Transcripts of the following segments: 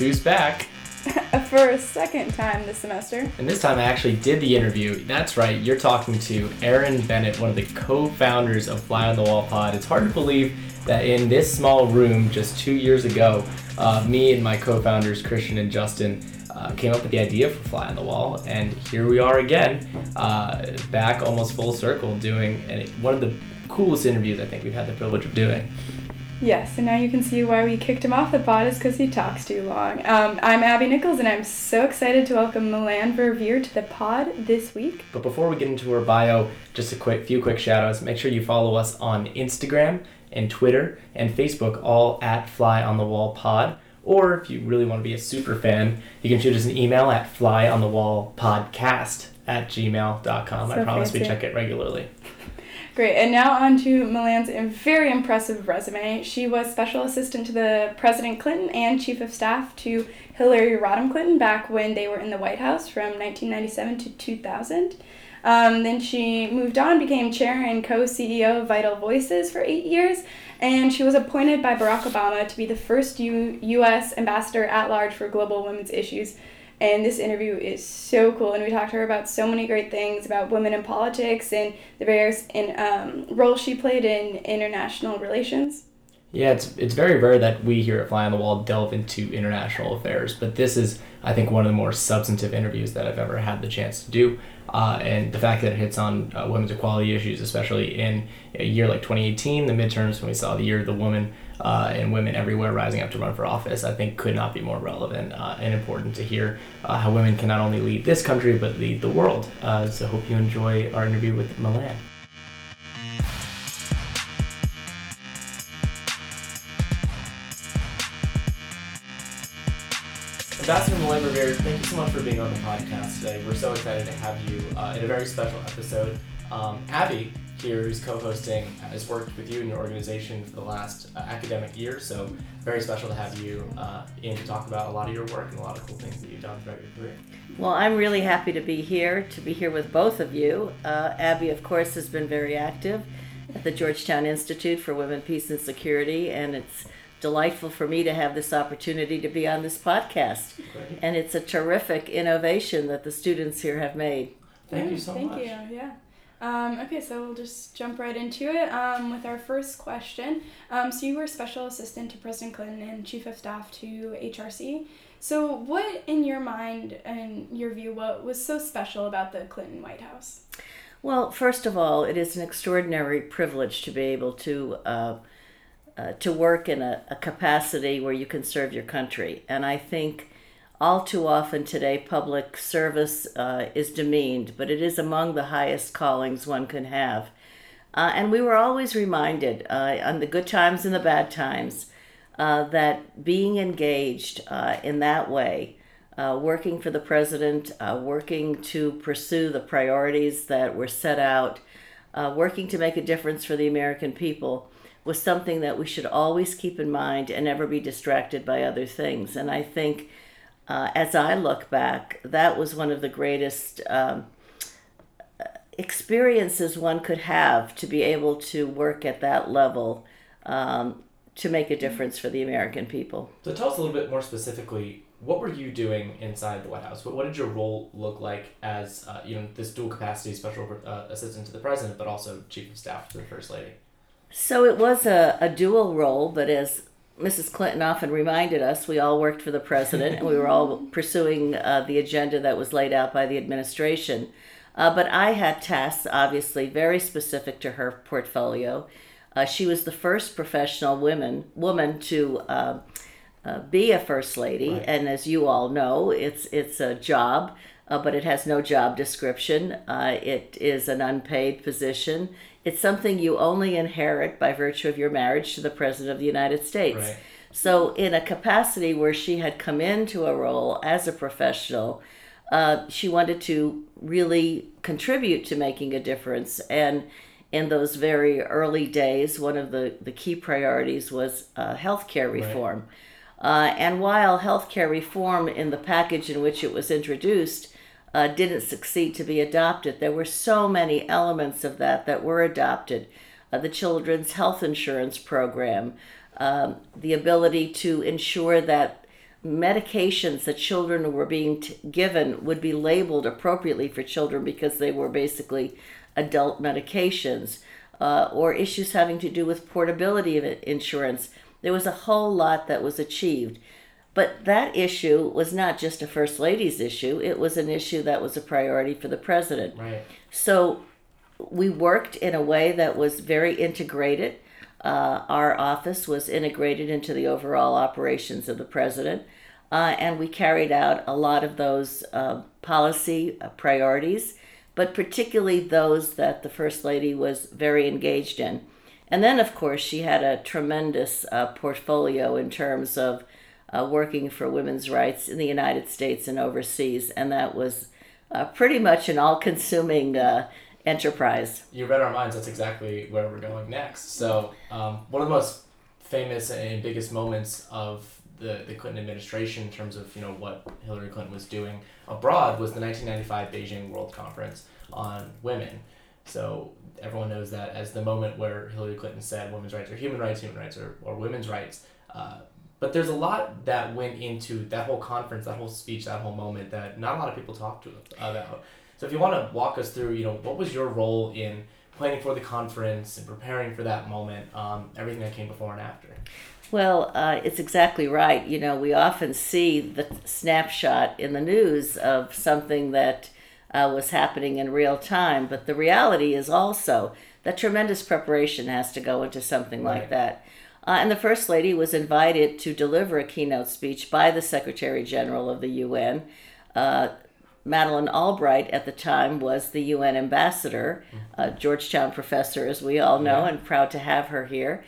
who's back. For a second time this semester. And this time I actually did the interview. That's right, you're talking to Aaron Bennett, one of the co founders of Fly on the Wall Pod. It's hard to believe that in this small room just two years ago, uh, me and my co founders, Christian and Justin, uh, came up with the idea for Fly on the Wall. And here we are again, uh, back almost full circle, doing one of the coolest interviews I think we've had the privilege of doing. Yes, and now you can see why we kicked him off the pod is because he talks too long. Um, I'm Abby Nichols, and I'm so excited to welcome Melanne Verveer to the pod this week. But before we get into her bio, just a quick few quick shout outs. Make sure you follow us on Instagram and Twitter and Facebook, all at Fly on the Wall Pod. Or if you really want to be a super fan, you can shoot us an email at flyonthewallpodcast at gmail.com. So I promise we check it regularly. Great, and now on to Melanne's very impressive resume. She was special assistant to the President Clinton and chief of staff to Hillary Rodham Clinton back when they were in the White House from 1997 to 2000. Um, then she moved on, became chair and co CEO of Vital Voices for eight years, and she was appointed by Barack Obama to be the first U- U.S. ambassador at large for global women's issues. And this interview is so cool, and we talked to her about so many great things about women in politics and the various in, um, roles she played in international relations. Yeah, it's it's very rare that we here at Fly on the Wall delve into international affairs, but this is, I think, one of the more substantive interviews that I've ever had the chance to do. Uh, and the fact that it hits on uh, women's equality issues, especially in a year like 2018, the midterms, when we saw the year of the woman uh, and women everywhere rising up to run for office, I think could not be more relevant uh, and important to hear uh, how women can not only lead this country but lead the world. Uh, so hope you enjoy our interview with Melanne. Ambassador Melanne Verveer, thank you so much for being on the podcast today. We're so excited to have you uh, in a very special episode. Um, Abby, here, who's co-hosting, has worked with you and your organization for the last uh, academic year, so very special to have you uh, in to talk about a lot of your work and a lot of cool things that you've done throughout your career. Well, I'm really happy to be here, to be here with both of you. Uh, Abby, of course, has been very active at the Georgetown Institute for Women, Peace, and Security, and it's delightful for me to have this opportunity to be on this podcast. Great. And it's a terrific innovation that the students here have made. Thank Yeah, you so thank much. you. Yeah. Um, okay, so we'll just jump right into it um, with our first question. Um, so you were special assistant to President Clinton and chief of staff to HRC. So what, in your mind and your view, what was so special about the Clinton White House? Well, first of all, it is an extraordinary privilege to be able to uh, uh, to work in a, a capacity where you can serve your country, and I think all too often today public service uh, is demeaned, but it is among the highest callings one can have. Uh, and we were always reminded, uh, on the good times and the bad times, uh, that being engaged uh, in that way, uh, working for the president, working to pursue the priorities that were set out, working to make a difference for the American people, was something that we should always keep in mind and never be distracted by other things. And I think, uh, as I look back, that was one of the greatest. Um, experiences one could have to be able to work at that level um, to make a difference for the American people. So tell us a little bit more specifically, what were you doing inside the White House? What, what did your role look like as uh, you know this dual capacity special uh, assistant to the president, but also chief of staff to the first lady? So it was a, a dual role, but as Mrs. Clinton often reminded us, we all worked for the president and we were all pursuing uh, the agenda that was laid out by the administration. Uh, but I had tasks, obviously, very specific to her portfolio. Uh, she was the first professional woman woman to uh, uh, be a first lady, Right. and as you all know, it's it's a job, uh, but it has no job description. Uh, it is an unpaid position. It's something you only inherit by virtue of your marriage to the president of the United States. Right. So, in a capacity where she had come into a role as a professional, uh, she wanted to really contribute to making a difference. And in those very early days, one of the, the key priorities was uh, healthcare reform. Uh, and while healthcare reform, in the package in which it was introduced, uh, didn't succeed to be adopted, there were so many elements of that that were adopted. Uh, the Children's Health Insurance Program, um, the ability to ensure that medications that children were being t- given would be labeled appropriately for children because they were basically adult medications, uh, or issues having to do with portability of insurance. There was a whole lot that was achieved. But that issue was not just a First Lady's issue, it was an issue that was a priority for the president. Right. So we worked in a way that was very integrated. Uh, our office was integrated into the overall operations of the president, uh, and we carried out a lot of those uh, policy uh, priorities, but particularly those that the First Lady was very engaged in. And then, of course, she had a tremendous uh, portfolio in terms of uh, working for women's rights in the United States and overseas, and that was pretty much an all consuming enterprise. You read our minds. That's exactly where we're going next. So, um, one of the most famous and biggest moments of the, the Clinton administration in terms of you know what Hillary Clinton was doing abroad was the 1995 Beijing World Conference on women. So everyone knows that as the moment where Hillary Clinton said women's rights are human rights, human rights are or women's rights. Uh, but there's a lot that went into that whole conference, that whole speech, that whole moment that not a lot of people talk to about. So if you want to walk us through, you know, what was your role in planning for the conference and preparing for that moment, um, everything that came before and after? Well, uh, it's exactly right. You know, we often see the snapshot in the news of something that uh, was happening in real time, but the reality is also that tremendous preparation has to go into something right. like that. Uh, and the First Lady was invited to deliver a keynote speech by the Secretary General of the UN. Uh, Madeleine Albright at the time was the UN ambassador, a Georgetown professor, as we all know, yeah. and proud to have her here.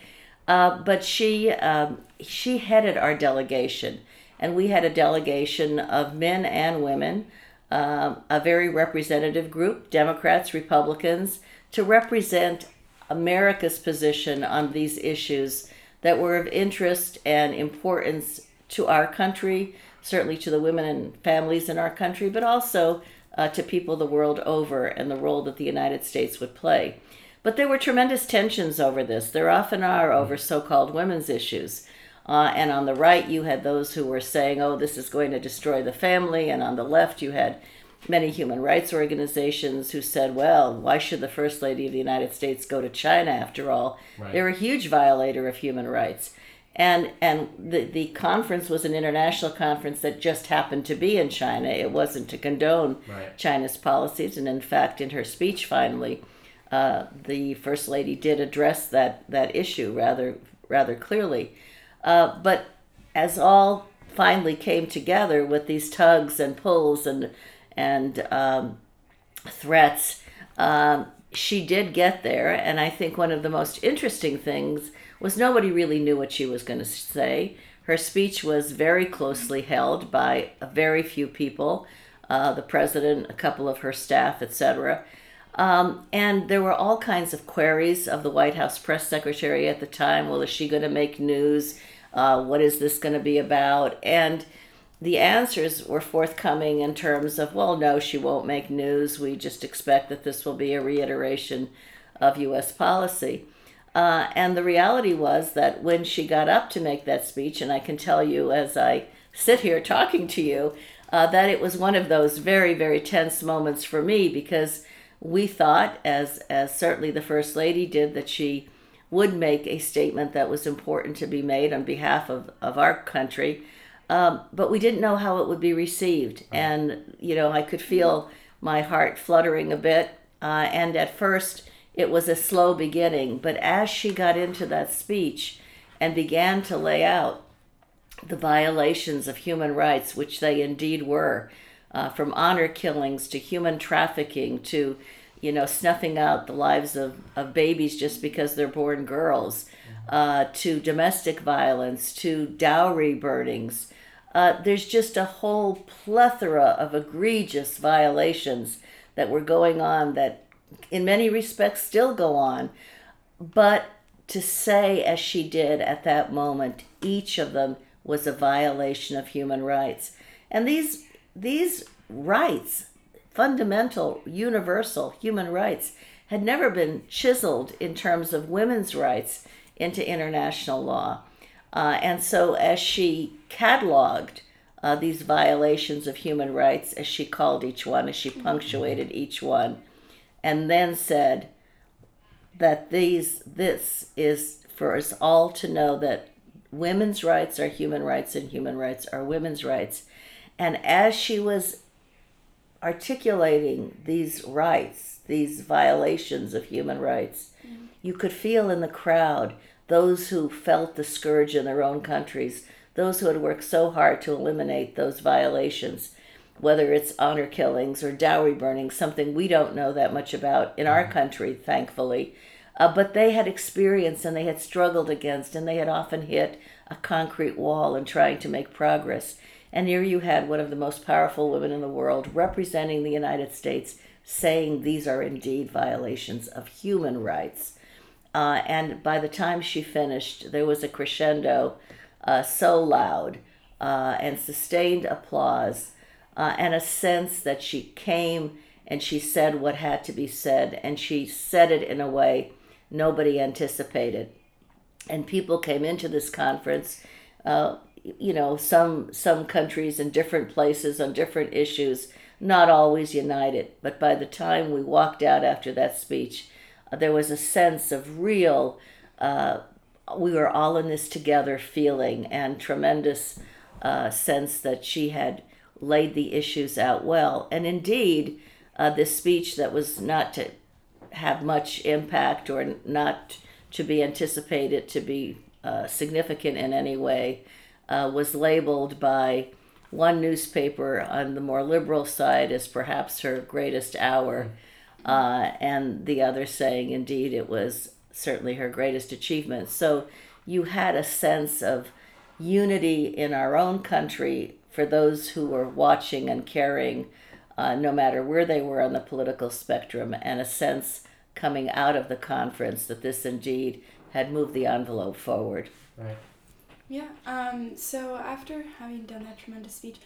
Uh, but she um, she headed our delegation, and we had a delegation of men and women, um, a very representative group, Democrats, Republicans, to represent America's position on these issues that were of interest and importance to our country, certainly to the women and families in our country, but also uh, to people the world over and the role that the United States would play. But there were tremendous tensions over this. There often are over so called women's issues. Uh, and on the right, you had those who were saying, oh, this is going to destroy the family. And on the left, you had many human rights organizations who said, well, why should the First Lady of the United States go to China after all? Right. They're a huge violator of human rights and and the the conference was an international conference that just happened to be in China. It wasn't to condone right. China's policies, and in fact, in her speech, finally, uh, the first lady did address that that issue rather rather clearly. Uh, but as all finally came together with these tugs and pulls and and um, threats, um, she did get there. And I think one of the most interesting things was nobody really knew what she was going to say. Her speech was very closely held by a very few people, uh, the president, a couple of her staff, etc. Um, and there were all kinds of queries of the White House press secretary at the time. Well, is she going to make news? Uh, what is this going to be about? And the answers were forthcoming in terms of, well, no, she won't make news. We just expect that this will be a reiteration of U.S. policy. Uh, and the reality was that when she got up to make that speech, and I can tell you as I sit here talking to you, uh, that it was one of those very, very tense moments for me because we thought, as, as certainly the First Lady did, that she would make a statement that was important to be made on behalf of, of our country. Um, but we didn't know how it would be received. And, you know, I could feel my heart fluttering a bit. Uh, and at first, it was a slow beginning, but as she got into that speech and began to lay out the violations of human rights, which they indeed were, uh, from honor killings to human trafficking to, you know, snuffing out the lives of, of babies just because they're born girls, uh, to domestic violence, to dowry burnings. Uh, there's just a whole plethora of egregious violations that were going on that in many respects still go on. But to say, as she did at that moment, each of them was a violation of human rights. And these, these rights, fundamental, universal human rights, had never been chiseled in terms of women's rights into international law. Uh, and so, as she cataloged uh, these violations of human rights, as she called each one, as she punctuated each one, and then said that these this is for us all to know that women's rights are human rights and human rights are women's rights. And as she was articulating these rights, these violations of human rights, mm. you could feel in the crowd those who felt the scourge in their own countries, those who had worked so hard to eliminate those violations, whether it's honor killings or dowry burning, something we don't know that much about in our mm-hmm. country, thankfully. Uh, but they had experienced and they had struggled against, and they had often hit a concrete wall in trying to make progress. And here you had one of the most powerful women in the world representing the United States saying these are indeed violations of human rights. Uh, and by the time she finished, there was a crescendo uh, so loud uh, and sustained applause uh, and a sense that she came and she said what had to be said and she said it in a way nobody anticipated. And people came into this conference uh, you know some some countries in different places on different issues not always united. But by the time we walked out after that speech uh, there was a sense of real uh, we were all in this together feeling and tremendous uh, sense that she had laid the issues out well. And indeed uh, this speech that was not to have much impact or not to be anticipated to be uh, significant in any way uh, was labeled by one newspaper on the more liberal side as perhaps her greatest hour, uh, and the other saying indeed it was certainly her greatest achievement. So you had a sense of unity in our own country for those who were watching and caring, uh, no matter where they were on the political spectrum, and a sense coming out of the conference that this indeed had moved the envelope forward. Right. Yeah. Um, so after having done that tremendous speech,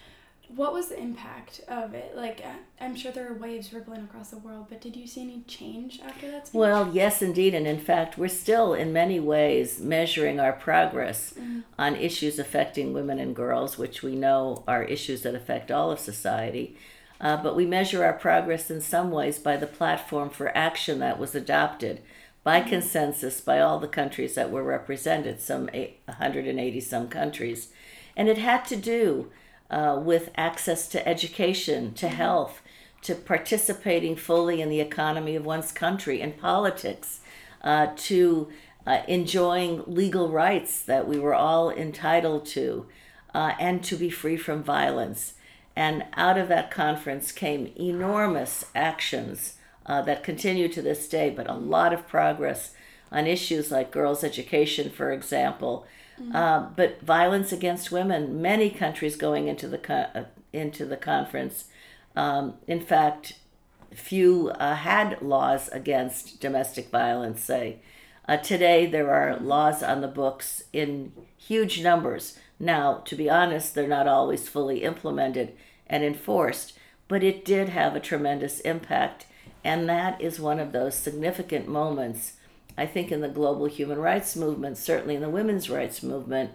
what was the impact of it? Like, uh, I'm sure there are waves rippling across the world, but did you see any change after that speech? Well, yes, indeed. And in fact, we're still, in many ways, measuring our progress mm-hmm. on issues affecting women and girls, which we know are issues that affect all of society. Uh, but we measure our progress in some ways by the platform for action that was adopted by consensus by all the countries that were represented, some 180 some countries. And it had to do uh, with access to education, to mm-hmm. health, to participating fully in the economy of one's country and politics, uh, to uh, enjoying legal rights that we were all entitled to, uh, and to be free from violence. And out of that conference came enormous actions uh, that continue to this day, but a lot of progress on issues like girls' education, for example. Mm-hmm. Uh, but violence against women, many countries going into the co- uh, into the conference. Um, in fact, few uh, had laws against domestic violence. Say, uh, today there are laws on the books in huge numbers. Now, to be honest, they're not always fully implemented and enforced, but it did have a tremendous impact and that is one of those significant moments, I think, in the global human rights movement, certainly in the women's rights movement,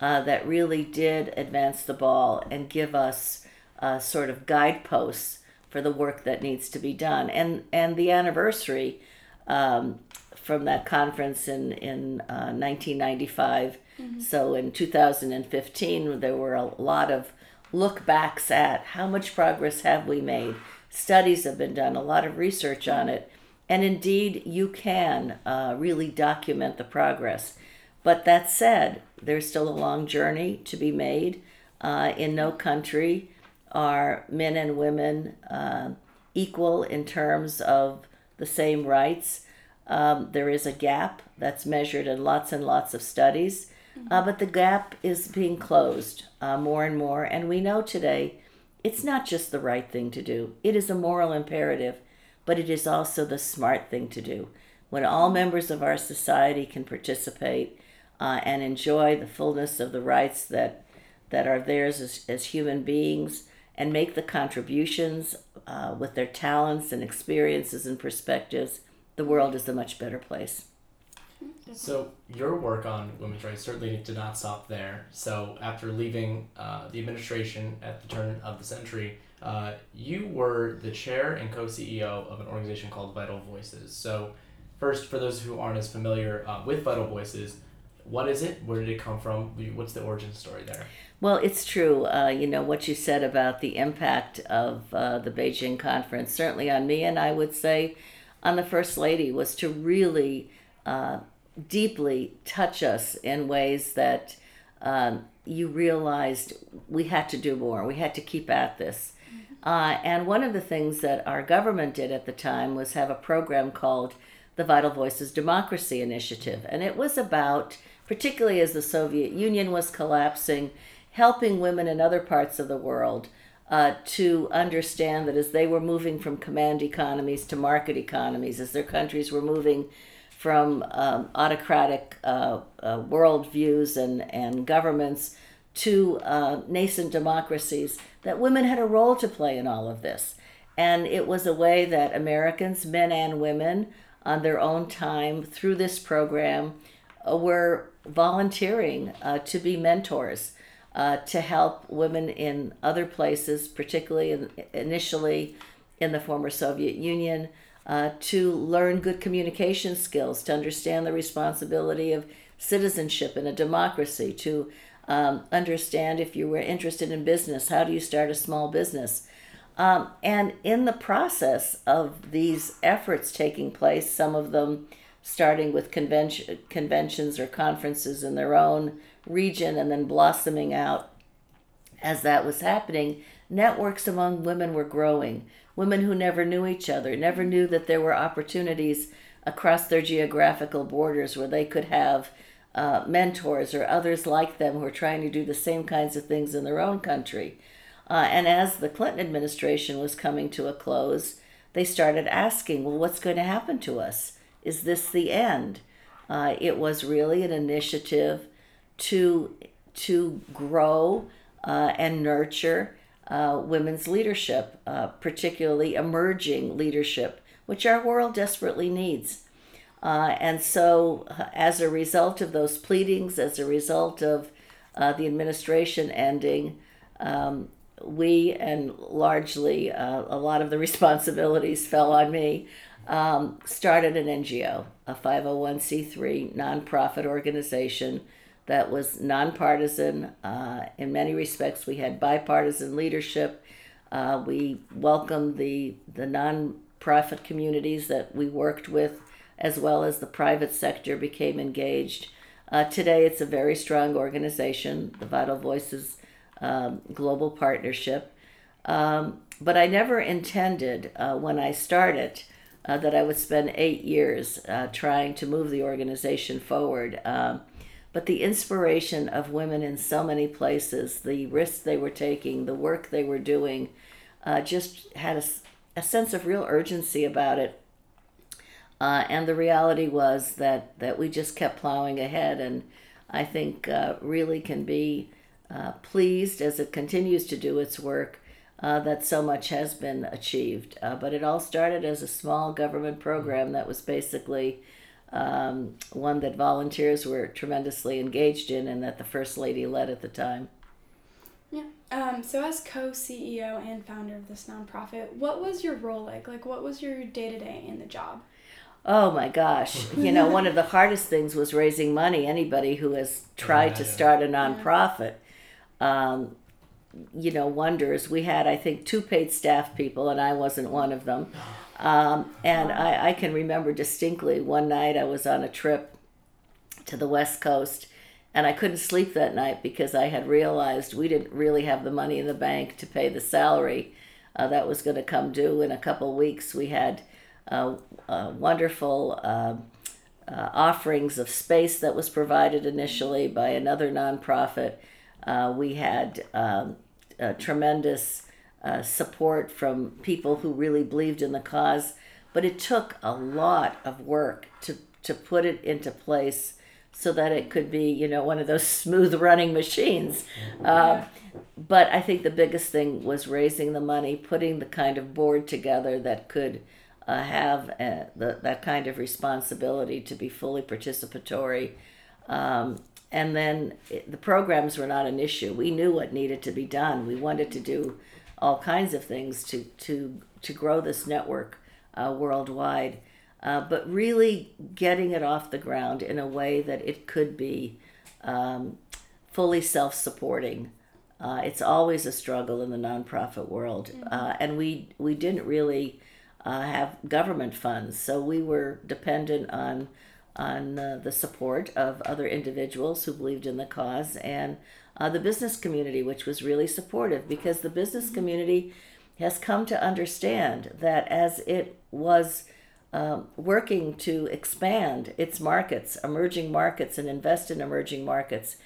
uh, that really did advance the ball and give us uh, sort of guideposts for the work that needs to be done. And, and the anniversary um, from that conference in, in uh, 1995. Mm-hmm. So in 2015, there were a lot of look backs at how much progress have we made studies have been done, a lot of research on it, and indeed you can uh, really document the progress. But that said, there's still a long journey to be made. Uh, in no country are men and women uh, equal in terms of the same rights. Um, there is a gap that's measured in lots and lots of studies, uh, but the gap is being closed uh, more and more. And we know today it's not just the right thing to do, it is a moral imperative, but it is also the smart thing to do. When all members of our society can participate uh, and enjoy the fullness of the rights that, that are theirs as, as human beings and make the contributions uh, with their talents and experiences and perspectives, the world is a much better place. So your work on women's rights certainly did not stop there. So after leaving uh, the administration at the turn of the century, uh, you were the chair and co-CEO of an organization called Vital Voices. So first, for those who aren't as familiar uh, with Vital Voices, what is it? Where did it come from? What's the origin story there? Well, it's true. Uh, you know, what you said about the impact of uh, the Beijing conference, certainly on me, and I would say on the First Lady, was to really uh, deeply touch us in ways that um, you realized we had to do more. We had to keep at this. Uh, and one of the things that our government did at the time was have a program called the Vital Voices Democracy Initiative. And it was about, particularly as the Soviet Union was collapsing, helping women in other parts of the world uh, to understand that as they were moving from command economies to market economies, as their countries were moving from um, autocratic uh, uh, worldviews and, and governments to uh, nascent democracies, that women had a role to play in all of this. And it was a way that Americans, men and women, on their own time through this program, uh, were volunteering uh, to be mentors. Uh, to help women in other places, particularly in, initially in the former Soviet Union, uh, to learn good communication skills, to understand the responsibility of citizenship in a democracy, to um, understand if you were interested in business, how do you start a small business? Um, and in the process of these efforts taking place, some of them starting with convention, conventions or conferences in their own region and then blossoming out as that was happening, networks among women were growing women who never knew each other, never knew that there were opportunities across their geographical borders where they could have uh, mentors or others like them who are trying to do the same kinds of things in their own country. Uh, and as the Clinton administration was coming to a close, they started asking, well, what's going to happen to us? Is this the end? Uh, it was really an initiative to, to grow uh, and nurture uh, women's leadership, uh, particularly emerging leadership, which our world desperately needs. Uh, and so, uh, as a result of those pleadings, as a result of uh, the administration ending, um, we and largely uh, a lot of the responsibilities fell on me. Um, started an NGO, a 501c3 nonprofit organization that was nonpartisan. Uh, in many respects, we had bipartisan leadership. Uh, we welcomed the, the nonprofit communities that we worked with, as well as the private sector became engaged. Uh, today, it's a very strong organization, the Vital Voices um, Global Partnership. Um, but I never intended uh, when I started uh, that I would spend eight years uh, trying to move the organization forward. Um, but the inspiration of women in so many places, the risks they were taking, the work they were doing, uh, just had a, a sense of real urgency about it. Uh, and the reality was that, that we just kept plowing ahead, and I think uh, really can be uh, pleased as it continues to do its work uh, that so much has been achieved. Uh, but it all started as a small government program that was basically um, one that volunteers were tremendously engaged in and that the First Lady led at the time. Yeah. Um, so, as co CEO and founder of this nonprofit, what was your role like? Like, what was your day to day in the job? Oh my gosh. You know, one of the hardest things was raising money. Anybody who has tried yeah, to yeah. start a nonprofit, um, you know, wonders. We had, I think, two paid staff people, and I wasn't one of them. Um, and I, I can remember distinctly one night I was on a trip to the West Coast and I couldn't sleep that night because I had realized we didn't really have the money in the bank to pay the salary uh, that was going to come due in a couple weeks. We had uh, uh, wonderful uh, uh, offerings of space that was provided initially by another nonprofit. Uh, we had um, tremendous uh, support from people who really believed in the cause. But it took a lot of work to, to put it into place so that it could be, you know, one of those smooth running machines. Uh, but I think the biggest thing was raising the money, putting the kind of board together that could uh, have uh, the, that kind of responsibility to be fully participatory. Um, and then it, the programs were not an issue. We knew what needed to be done. We wanted to do all kinds of things to, to, to grow this network uh, worldwide. Uh, but really getting it off the ground in a way that it could be um, fully self supporting. Uh, it's always a struggle in the nonprofit world, mm-hmm. uh, and we we didn't really uh, have government funds, so we were dependent on on uh, the support of other individuals who believed in the cause and uh, the business community, which was really supportive because the business mm-hmm. community has come to understand that as it was um, working to expand its markets, emerging markets, and invest in emerging markets,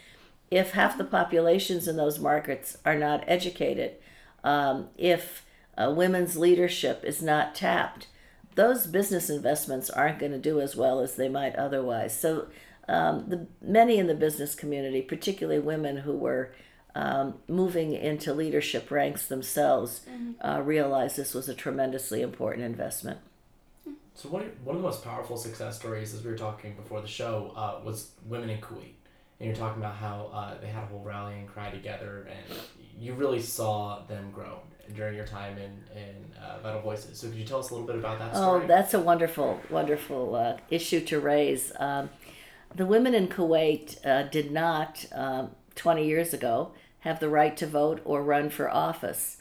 if half the populations in those markets are not educated, um, if uh, women's leadership is not tapped, those business investments aren't going to do as well as they might otherwise. So, um, the many in the business community, particularly women who were um, moving into leadership ranks themselves, mm-hmm. uh, realized this was a tremendously important investment. So one one of the most powerful success stories, as we were talking before the show, uh, was women in Kuwait, and you're talking about how uh, they had a whole rally and cry together, and you really saw them grow during your time in in uh, Vital Voices. So could you tell us a little bit about that oh, story? Oh, that's a wonderful, wonderful uh, issue to raise. Um, the women in Kuwait uh, did not, um, 20 years ago, have the right to vote or run for office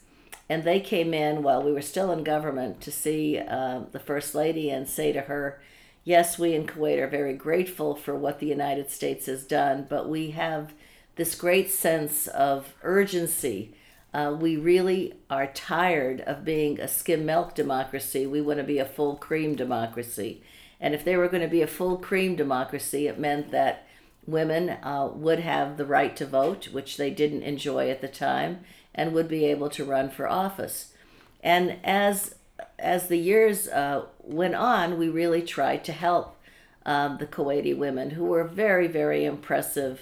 and they came in while we were still in government to see uh, the First Lady and say to her, Yes, we in Kuwait are very grateful for what the United States has done, but we have this great sense of urgency. Uh, we really are tired of being a skim milk democracy. We want to be a full cream democracy. And if they were going to be a full cream democracy, it meant that women uh, would have the right to vote, which they didn't enjoy at the time and would be able to run for office. And as as the years uh, went on, we really tried to help um, the Kuwaiti women, who were very, very impressive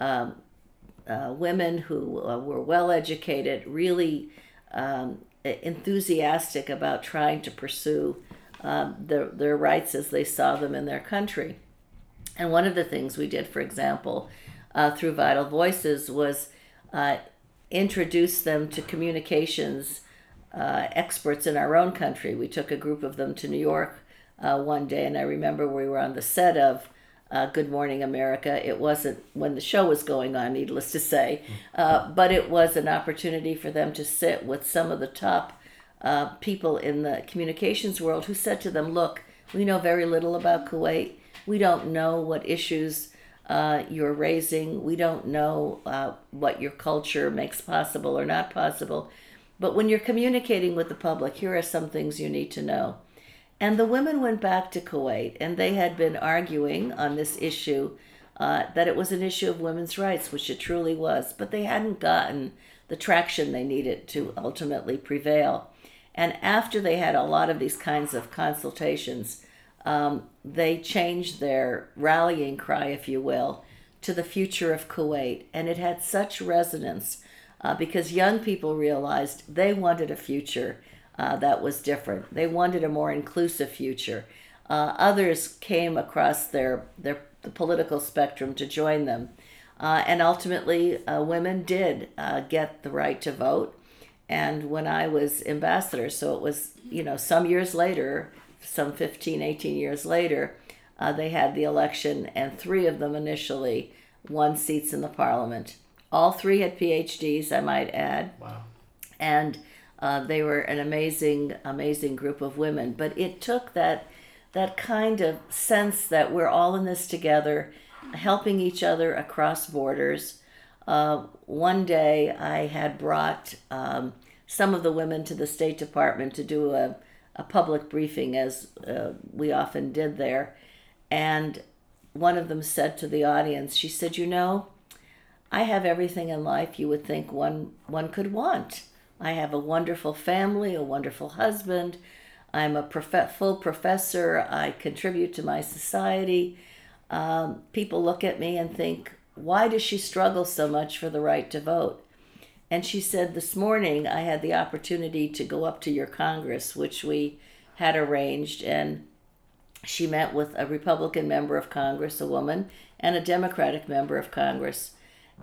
um, uh, women who uh, were well educated, really um, enthusiastic about trying to pursue um, their, their rights as they saw them in their country. And one of the things we did, for example, uh, through Vital Voices was uh, introduce them to communications uh, experts in our own country. We took a group of them to New York uh, one day, and I remember we were on the set of uh, Good Morning America. It wasn't when the show was going on, needless to say, uh, but it was an opportunity for them to sit with some of the top uh, people in the communications world who said to them, Look, we know very little about Kuwait. We don't know what issues uh, you're raising. We don't know uh, what your culture makes possible or not possible. But when you're communicating with the public, here are some things you need to know. And the women went back to Kuwait and they had been arguing on this issue uh, that it was an issue of women's rights, which it truly was, but they hadn't gotten the traction they needed to ultimately prevail. And after they had a lot of these kinds of consultations, um, they changed their rallying cry, if you will, to the future of Kuwait. And it had such resonance uh, because young people realized they wanted a future uh, that was different. They wanted a more inclusive future. Uh, others came across their, their the political spectrum to join them. Uh, and ultimately, uh, women did uh, get the right to vote. And when I was ambassador, so it was, you know, some years later, some 15, 18 years later, uh, they had the election, and three of them initially won seats in the parliament. All three had PhDs, I might add. Wow. And uh, they were an amazing, amazing group of women. But it took that that kind of sense that we're all in this together, helping each other across borders. Uh, one day, I had brought um, some of the women to the State Department to do a a public briefing, as uh, we often did there. And one of them said to the audience, she said, You know, I have everything in life you would think one, one could want. I have a wonderful family, a wonderful husband. I'm a prof- full professor. I contribute to my society. Um, people look at me and think, why does she struggle so much for the right to vote? And she said, This morning I had the opportunity to go up to your Congress, which we had arranged. And she met with a Republican member of Congress, a woman, and a Democratic member of Congress.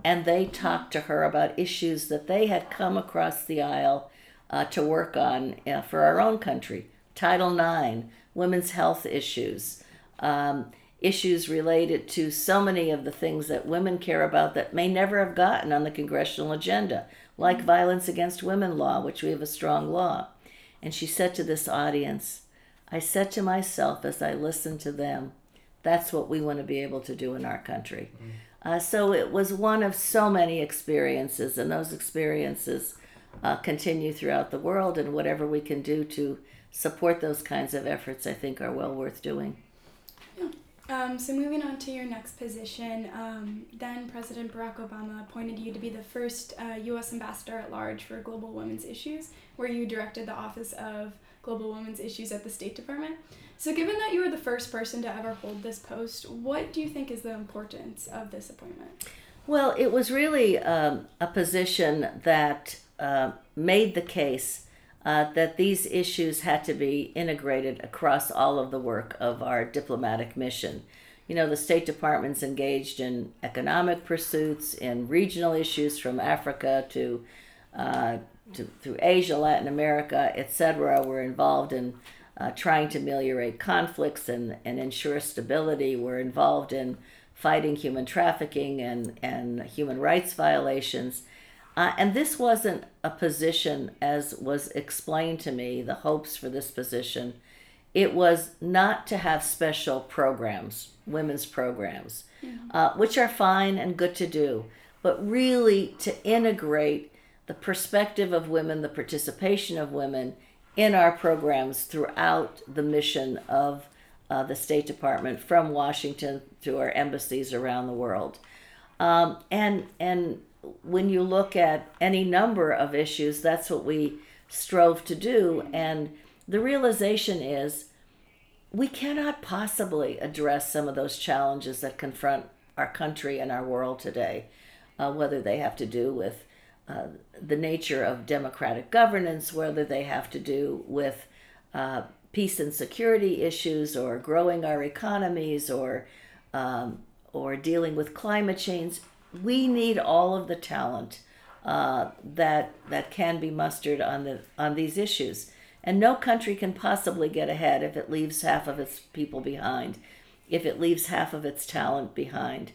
And they talked to her about issues that they had come across the aisle uh, to work on uh, for our own country Title IX, women's health issues, um, issues related to so many of the things that women care about that may never have gotten on the congressional agenda, like mm-hmm. violence against women law, which we have a strong law. And she said to this audience, I said to myself as I listened to them, that's what we want to be able to do in our country. Mm. Uh, so it was one of so many experiences, and those experiences uh, continue throughout the world, and whatever we can do to support those kinds of efforts, I think, are well worth doing. Um, so moving on to your next position, um, then President Barack Obama appointed you to be the first uh, U.S. ambassador at large for global women's issues, where you directed the Office of Global Women's Issues at the State Department. So, given that you were the first person to ever hold this post, what do you think is the importance of this appointment? Well, it was really um, a position that uh, made the case uh, that these issues had to be integrated across all of the work of our diplomatic mission. You know, the State Department's engaged in economic pursuits, in regional issues from Africa to, uh, to through Asia, Latin America, etc. We're involved in uh, trying to ameliorate conflicts and, and ensure stability. We're involved in fighting human trafficking and, and human rights violations. Uh, and this wasn't a position, as was explained to me, the hopes for this position. It was not to have special programs, women's programs, yeah. uh, which are fine and good to do, but really to integrate the perspective of women, the participation of women in our programs throughout the mission of uh, the State Department from Washington to our embassies around the world. Um, and, and when you look at any number of issues, that's what we strove to do. And the realization is we cannot possibly address some of those challenges that confront our country and our world today, uh, whether they have to do with uh, the nature of democratic governance, whether they have to do with uh, peace and security issues, or growing our economies, or um, or dealing with climate change we need all of the talent uh, that that can be mustered on the on these issues. And no country can possibly get ahead if it leaves half of its people behind, if it leaves half of its talent behind.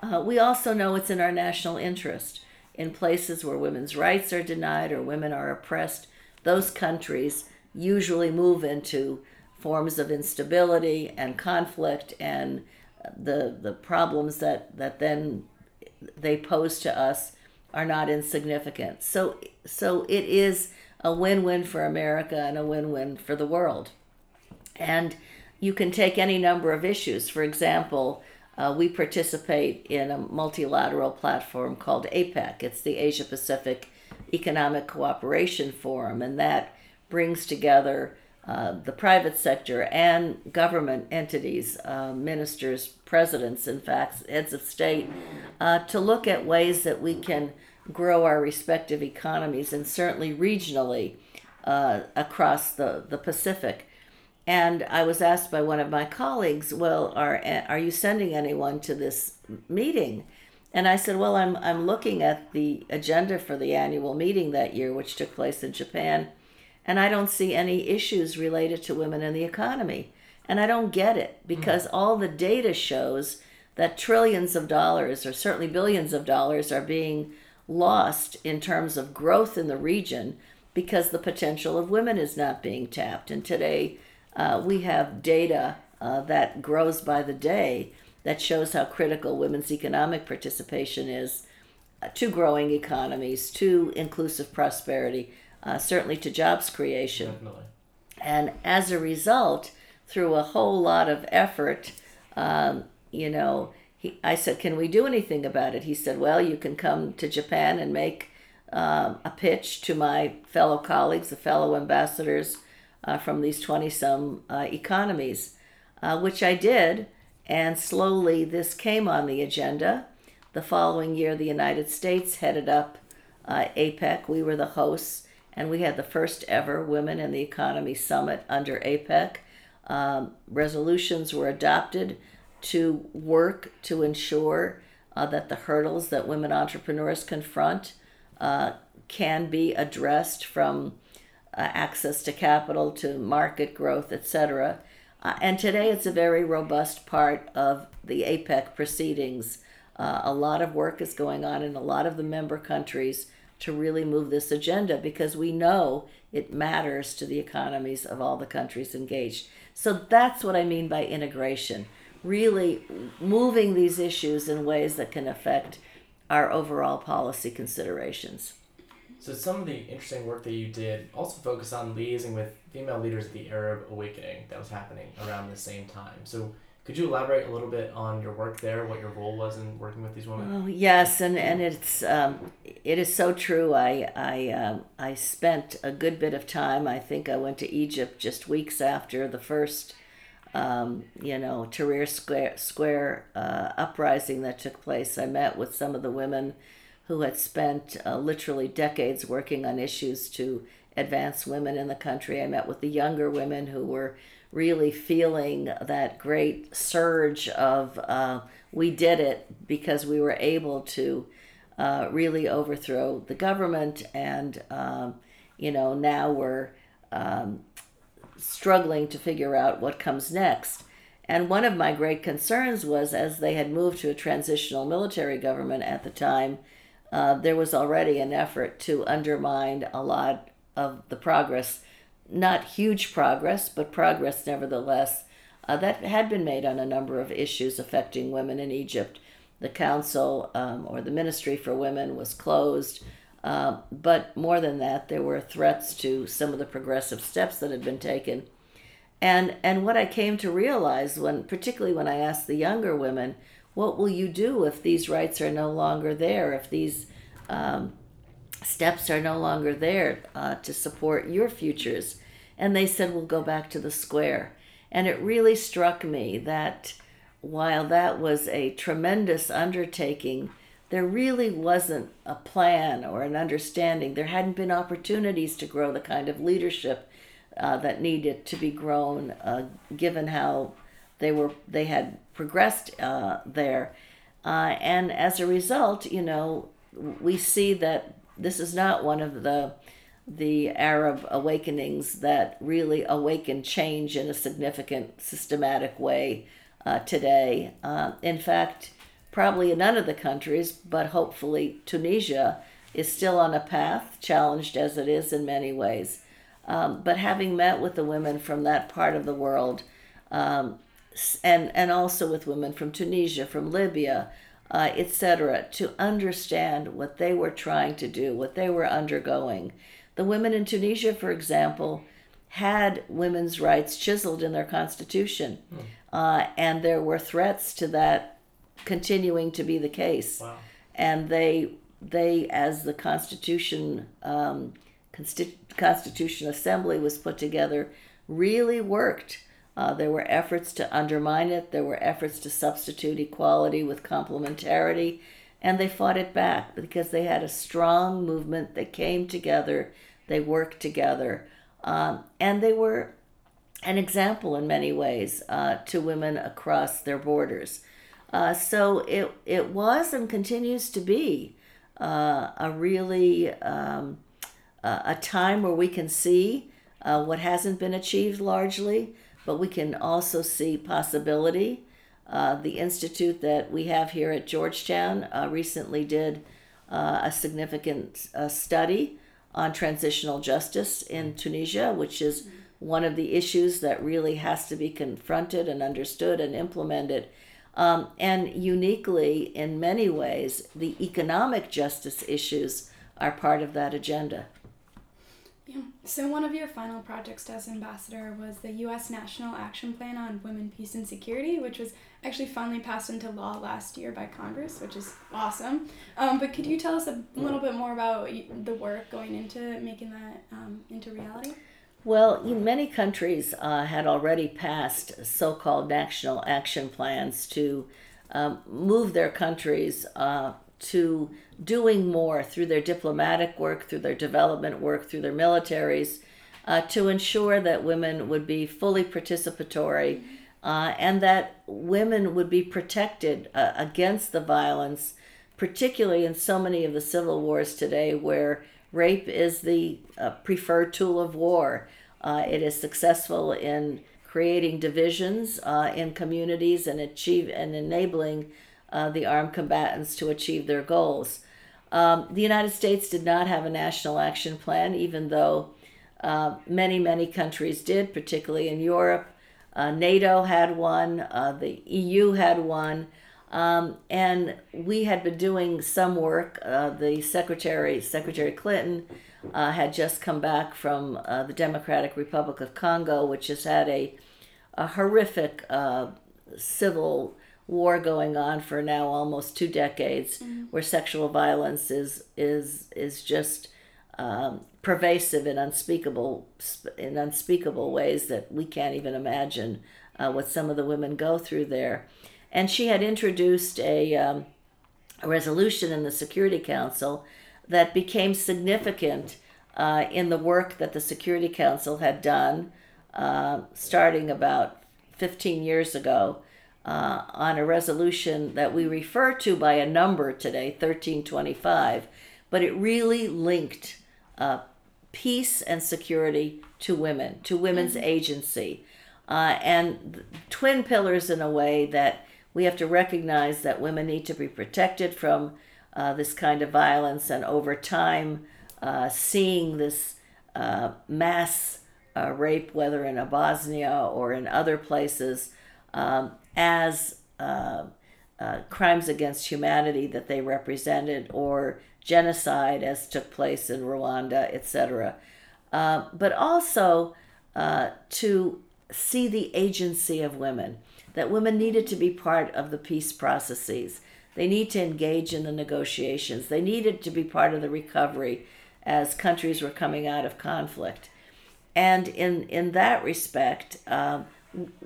Uh, we also know it's in our national interest in places where women's rights are denied or women are oppressed. Those countries usually move into forms of instability and conflict and the the problems that that then they pose to us are not insignificant. So so it is a win-win for America and a win-win for the world. And you can take any number of issues. For example, uh, we participate in a multilateral platform called APEC. It's the Asia Pacific Economic Cooperation Forum, and that brings together uh, the private sector and government entities, uh, ministers, presidents, in fact, heads of state, uh, to look at ways that we can grow our respective economies and certainly regionally uh, across the, the Pacific. And I was asked by one of my colleagues, "Well, are are you sending anyone to this meeting?" And I said, "Well, I'm I'm looking at the agenda for the annual meeting that year, which took place in Japan." and I don't see any issues related to women in the economy. And I don't get it because mm. all the data shows that trillions of dollars, or certainly billions of dollars, are being lost in terms of growth in the region because the potential of women is not being tapped. And today uh, we have data uh, that grows by the day that shows how critical women's economic participation is uh, to growing economies, to inclusive prosperity, uh, certainly to jobs creation. Definitely. And as a result, through a whole lot of effort, um, you know, he, I said, Can we do anything about it? He said, Well, you can come to Japan and make um, a pitch to my fellow colleagues, the fellow ambassadors uh, from these 20 some uh, economies, uh, which I did. And slowly this came on the agenda. The following year, the United States headed up uh, APEC. We were the hosts and we had the first ever Women in the Economy Summit under APEC. Um, resolutions were adopted to work to ensure uh, that the hurdles that women entrepreneurs confront uh, can be addressed from uh, access to capital to market growth, etc. Uh, and today it's a very robust part of the APEC proceedings. Uh, a lot of work is going on in a lot of the member countries to really move this agenda because we know it matters to the economies of all the countries engaged. So that's what I mean by integration. Really moving these issues in ways that can affect our overall policy considerations. So some of the interesting work that you did also focused on liaising with female leaders of the Arab awakening that was happening around the same time. So could you elaborate a little bit on your work there, what your role was in working with these women? Oh, yes, and, and it's um, it is so true. I I um, I spent a good bit of time. I think I went to Egypt just weeks after the first, um, you know, Tahrir Square Square uh, uprising that took place. I met with some of the women who had spent uh, literally decades working on issues to advance women in the country. I met with the younger women who were really feeling that great surge of uh, we did it because we were able to uh, really overthrow the government and um, you know now we're um, struggling to figure out what comes next. And one of my great concerns was as they had moved to a transitional military government at the time uh, there was already an effort to undermine a lot of the progress not huge progress, but progress nevertheless, uh, that had been made on a number of issues affecting women in Egypt. The Council um, or the Ministry for Women was closed, uh, but more than that, there were threats to some of the progressive steps that had been taken. And, and what I came to realize, when, particularly when I asked the younger women, what will you do if these rights are no longer there, if these um, steps are no longer there uh, to support your futures. And they said, we'll go back to the square. And it really struck me that while that was a tremendous undertaking, there really wasn't a plan or an understanding. There hadn't been opportunities to grow the kind of leadership uh, that needed to be grown, uh, given how they were they had progressed uh, there. Uh, and as a result, you know, we see that this is not one of the the Arab awakenings that really awaken change in a significant, systematic way uh, today. Uh, in fact, probably in none of the countries, but hopefully Tunisia is still on a path, challenged as it is in many ways. Um, but having met with the women from that part of the world, um, and and also with women from Tunisia, from Libya, uh, etc., to understand what they were trying to do, what they were undergoing. The women in Tunisia, for example, had women's rights chiseled in their constitution, hmm. uh, and there were threats to that continuing to be the case. Wow. And they, they, as the Constitution um, Constitu- Constitution Assembly was put together, really worked uh, there were efforts to undermine it, there were efforts to substitute equality with complementarity, and they fought it back because they had a strong movement They came together, they worked together, um, and they were an example in many ways uh, to women across their borders. Uh, so it, it was and continues to be uh, a really um, a time where we can see uh, what hasn't been achieved largely, but we can also see possibility. Uh, the institute that we have here at Georgetown uh, recently did uh, a significant uh, study on transitional justice in Tunisia, which is one of the issues that really has to be confronted and understood and implemented. Um, and uniquely, in many ways, the economic justice issues are part of that agenda. Yeah. So one of your final projects as ambassador was the U.S. National Action Plan on Women, Peace, and Security, which was actually finally passed into law last year by Congress, which is awesome. Um, but could you tell us a little bit more about the work going into making that um, into reality? Well, many countries uh, had already passed so-called national action plans to um, move their countries uh, to doing more through their diplomatic work, through their development work, through their militaries, uh, to ensure that women would be fully participatory uh, and that women would be protected uh, against the violence, particularly in so many of the civil wars today where rape is the uh, preferred tool of war. Uh, it is successful in creating divisions uh, in communities and achieve and enabling uh, the armed combatants to achieve their goals. Um, the United States did not have a national action plan, even though uh, many, many countries did, particularly in Europe. Uh, NATO had one, uh, the EU had one, um, and we had been doing some work. Uh, the Secretary, Secretary Clinton, uh, had just come back from the Democratic Republic of Congo, which has had a, a horrific civil war going on for now almost two decades, mm-hmm. where sexual violence is is is just um, pervasive in unspeakable in unspeakable ways that we can't even imagine uh, what some of the women go through there. And she had introduced a, um, a resolution in the Security Council that became significant uh, in the work that the Security Council had done uh, starting about 15 years ago uh, on a resolution that we refer to by a number today, 1325, but it really linked uh, peace and security to women, to women's mm-hmm. agency. Uh, and twin pillars in a way that we have to recognize that women need to be protected from uh, this kind of violence, and over time, uh, seeing this uh, mass uh, rape, whether in Bosnia or in other places, um, as uh, crimes against humanity that they represented, or genocide as took place in Rwanda, etc. Uh, but also uh, to see the agency of women, that women needed to be part of the peace processes. They need to engage in the negotiations. They needed to be part of the recovery as countries were coming out of conflict. And in, in that respect, uh,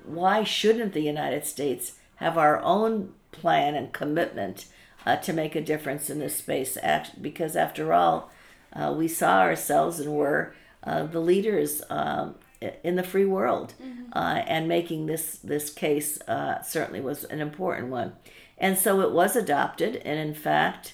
why shouldn't the United States have our own plan and commitment uh, to make a difference in this space. Because after all, uh, we saw ourselves and were uh, the leaders um, in the free world, mm-hmm. Uh, and making this this case uh, certainly was an important one. And so it was adopted, and in fact,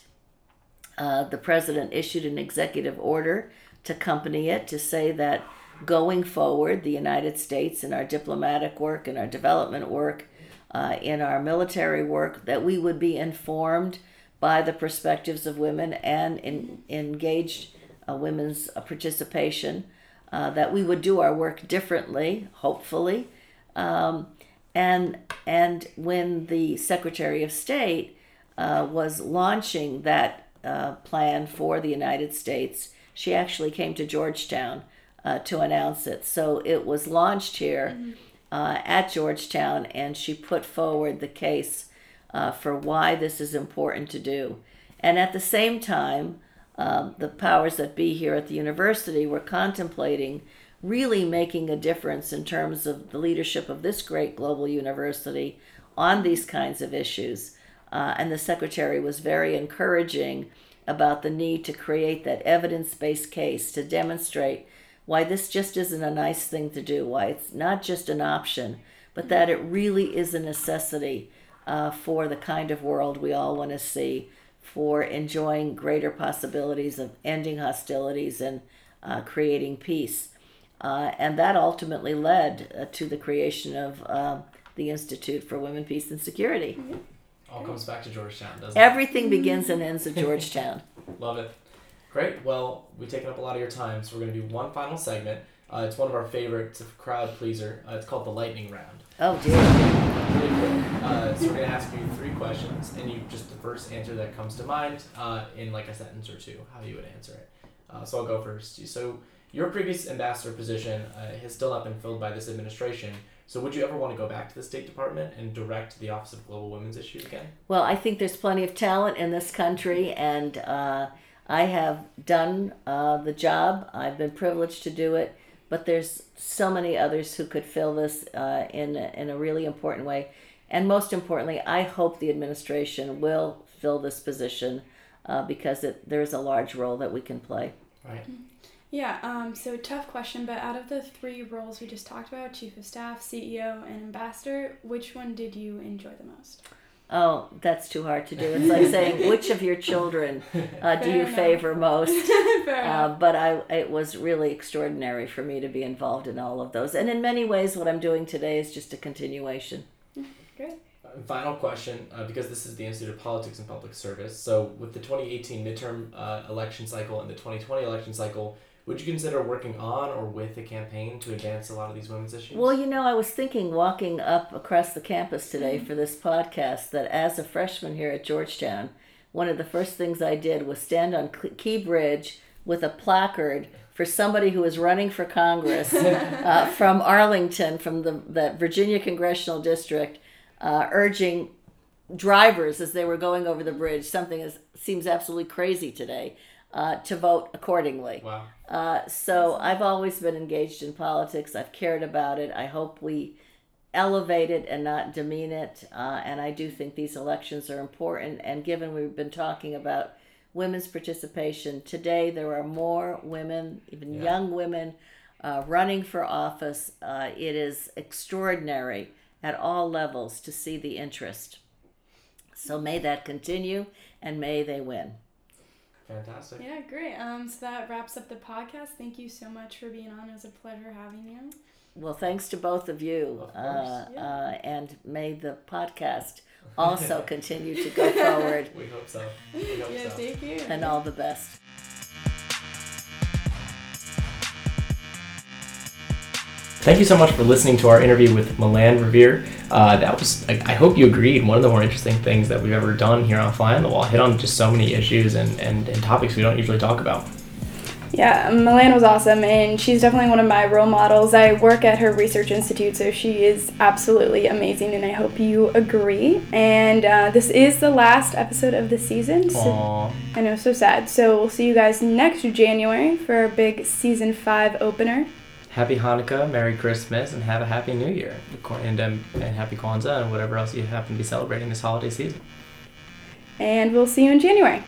uh, the president issued an executive order to accompany it to say that going forward, the United States in our diplomatic work and our development work uh, in our military work, that we would be informed by the perspectives of women and in, engaged uh, women's uh, participation, uh, that we would do our work differently, hopefully. Um, and, and when the Secretary of State uh, was launching that uh, plan for the United States, she actually came to Georgetown to announce it. So it was launched here. Mm-hmm uh, at Georgetown, and she put forward the case uh, for why this is important to do. And at the same time, um, the powers that be here at the university were contemplating really making a difference in terms of the leadership of this great global university on these kinds of issues. Uh, and the secretary was very encouraging about the need to create that evidence based case to demonstrate why this just isn't a nice thing to do, why it's not just an option, but that it really is a necessity uh, for the kind of world we all want to see, for enjoying greater possibilities of ending hostilities and uh, creating peace. Uh, and that ultimately led uh, to the creation of um, the Institute for Women, Peace, and Security. Mm-hmm. All comes back to Georgetown, doesn't Everything it? Everything begins and ends at Georgetown. Love it. Great. Well, we've taken up a lot of your time, so we're going to do one final segment. Uh, it's one of our favorites, a crowd pleaser. Uh, it's called the lightning round. Oh dear. Uh, so we're going to ask you three questions, and you just the first answer that comes to mind uh, in like a sentence or two, how you would answer it. Uh, so I'll go first. So your previous ambassador position uh, has still not been filled by this administration. So would you ever want to go back to the State Department and direct the Office of Global Women's Issues again? Well, I think there's plenty of talent in this country, and I have done uh, the job. I've been privileged to do it, but there's so many others who could fill this uh, in a, in a really important way. And most importantly, I hope the administration will fill this position uh, because it, there's a large role that we can play. Right. Yeah, um, so tough question, but out of the three roles we just talked about chief of staff, CEO, and ambassador which one did you enjoy the most? Oh, that's too hard to do. It's like saying which of your children uh, do you enough. favor most. Uh, but I, it was really extraordinary for me to be involved in all of those. And in many ways, what I'm doing today is just a continuation. Great. Uh, Final question, uh, because this is the Institute of Politics and Public Service. So, with the 2018 midterm uh, election cycle and the 2020 election cycle, would you consider working on or with a campaign to advance a lot of these women's issues? Well, you know, I was thinking walking up across the campus today for this podcast that as a freshman here at Georgetown, one of the first things I did was stand on Key Bridge with a placard for somebody who was running for Congress uh, from Arlington, from the, the Virginia Congressional District, uh, urging drivers as they were going over the bridge, something that seems absolutely crazy today, uh, to vote accordingly. wow. Uh, so I've always been engaged in politics. I've cared about it. I hope we elevate it and not demean it. Uh, and I do think these elections are important. And given we've been talking about women's participation, today there are more women, even Yeah. young women, uh, running for office. Uh, it is extraordinary at all levels to see the interest. So may that continue and may they win. Fantastic. Yeah, great. Um, so that wraps up the podcast. Thank you so much for being on. It was a pleasure having you. Well, thanks to both of you. Of course. Uh, Yeah. uh, and may the podcast also continue to go forward We hope so. We hope Yeah, so. thank you. and all the best. Thank you so much for listening to our interview with Melanne Verveer. Uh, that was, I, I hope you agreed, one of the more interesting things that we've ever done here on Fly on the Wall. Hit on just so many issues and, and, and topics we don't usually talk about. Yeah, Milan was awesome, and she's definitely one of my role models. I work at her research institute, so she is absolutely amazing, and I hope you agree. And uh, this is the last episode of the season. So Aww. I know, so sad. So we'll see you guys next January for our big season five opener. Happy Hanukkah, Merry Christmas, and have a Happy New Year. And, um, and Happy Kwanzaa and whatever else you happen to be celebrating this holiday season. And we'll see you in January.